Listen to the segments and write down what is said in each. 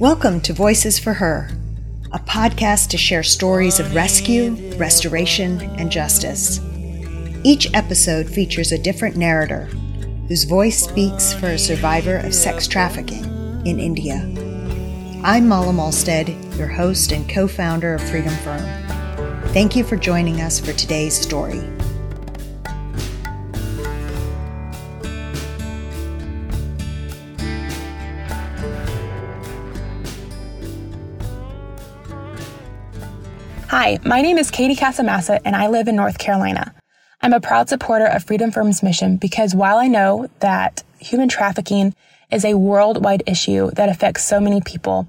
Welcome to Voices for Her, a podcast to share stories of rescue, restoration, and justice. Each episode features a different narrator whose voice speaks for a survivor of sex trafficking in India. I'm Mala Malstead, your host and co founder of Freedom Firm. Thank you for joining us for today's story. Hi, my name is Katie Casamassa, and I live in North Carolina. I'm a proud supporter of Freedom Firm's mission because while I know that human trafficking is a worldwide issue that affects so many people,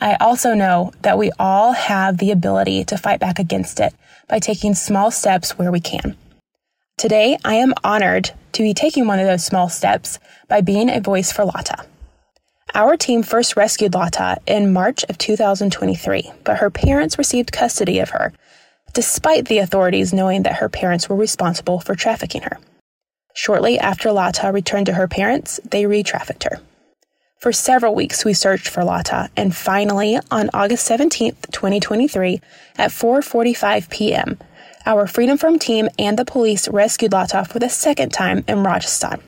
I also know that we all have the ability to fight back against it by taking small steps where we can. Today, I am honored to be taking one of those small steps by being a voice for Lata. Our team first rescued Lata in March of 2023, but her parents received custody of her, despite the authorities knowing that her parents were responsible for trafficking her. Shortly after Lata returned to her parents, they re trafficked her. For several weeks, we searched for Lata, and finally, on August 17, 2023, at 4:45 p.m., our Freedom Firm team and the police rescued Lata for the second time in Rajasthan.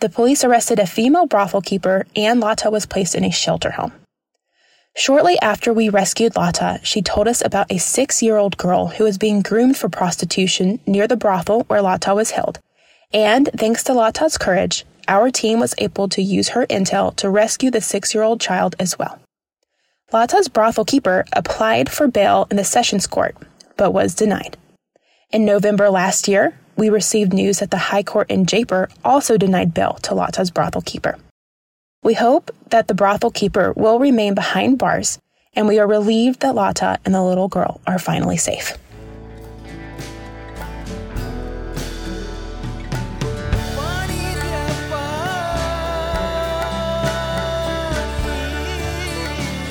The police arrested a female brothel keeper, and Lata was placed in a shelter home. Shortly after we rescued Lata, she told us about a six year old girl who was being groomed for prostitution near the brothel where Lata was held. And thanks to Lata's courage, our team was able to use her intel to rescue the six year old child as well. Lata's brothel keeper applied for bail in the Sessions Court, but was denied. In November last year, we received news that the High Court in Jaipur also denied bail to Lata's brothel keeper. We hope that the brothel keeper will remain behind bars, and we are relieved that Lata and the little girl are finally safe.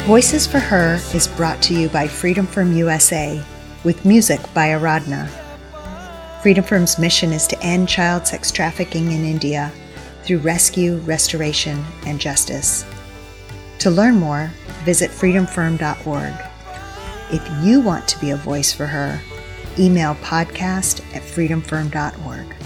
Voices for Her is brought to you by Freedom Firm USA with music by Aradhna. Freedom Firm's mission is to end child sex trafficking in India through rescue, restoration, and justice. To learn more, visit freedomfirm.org. If you want to be a voice for her, email podcast at freedomfirm.org.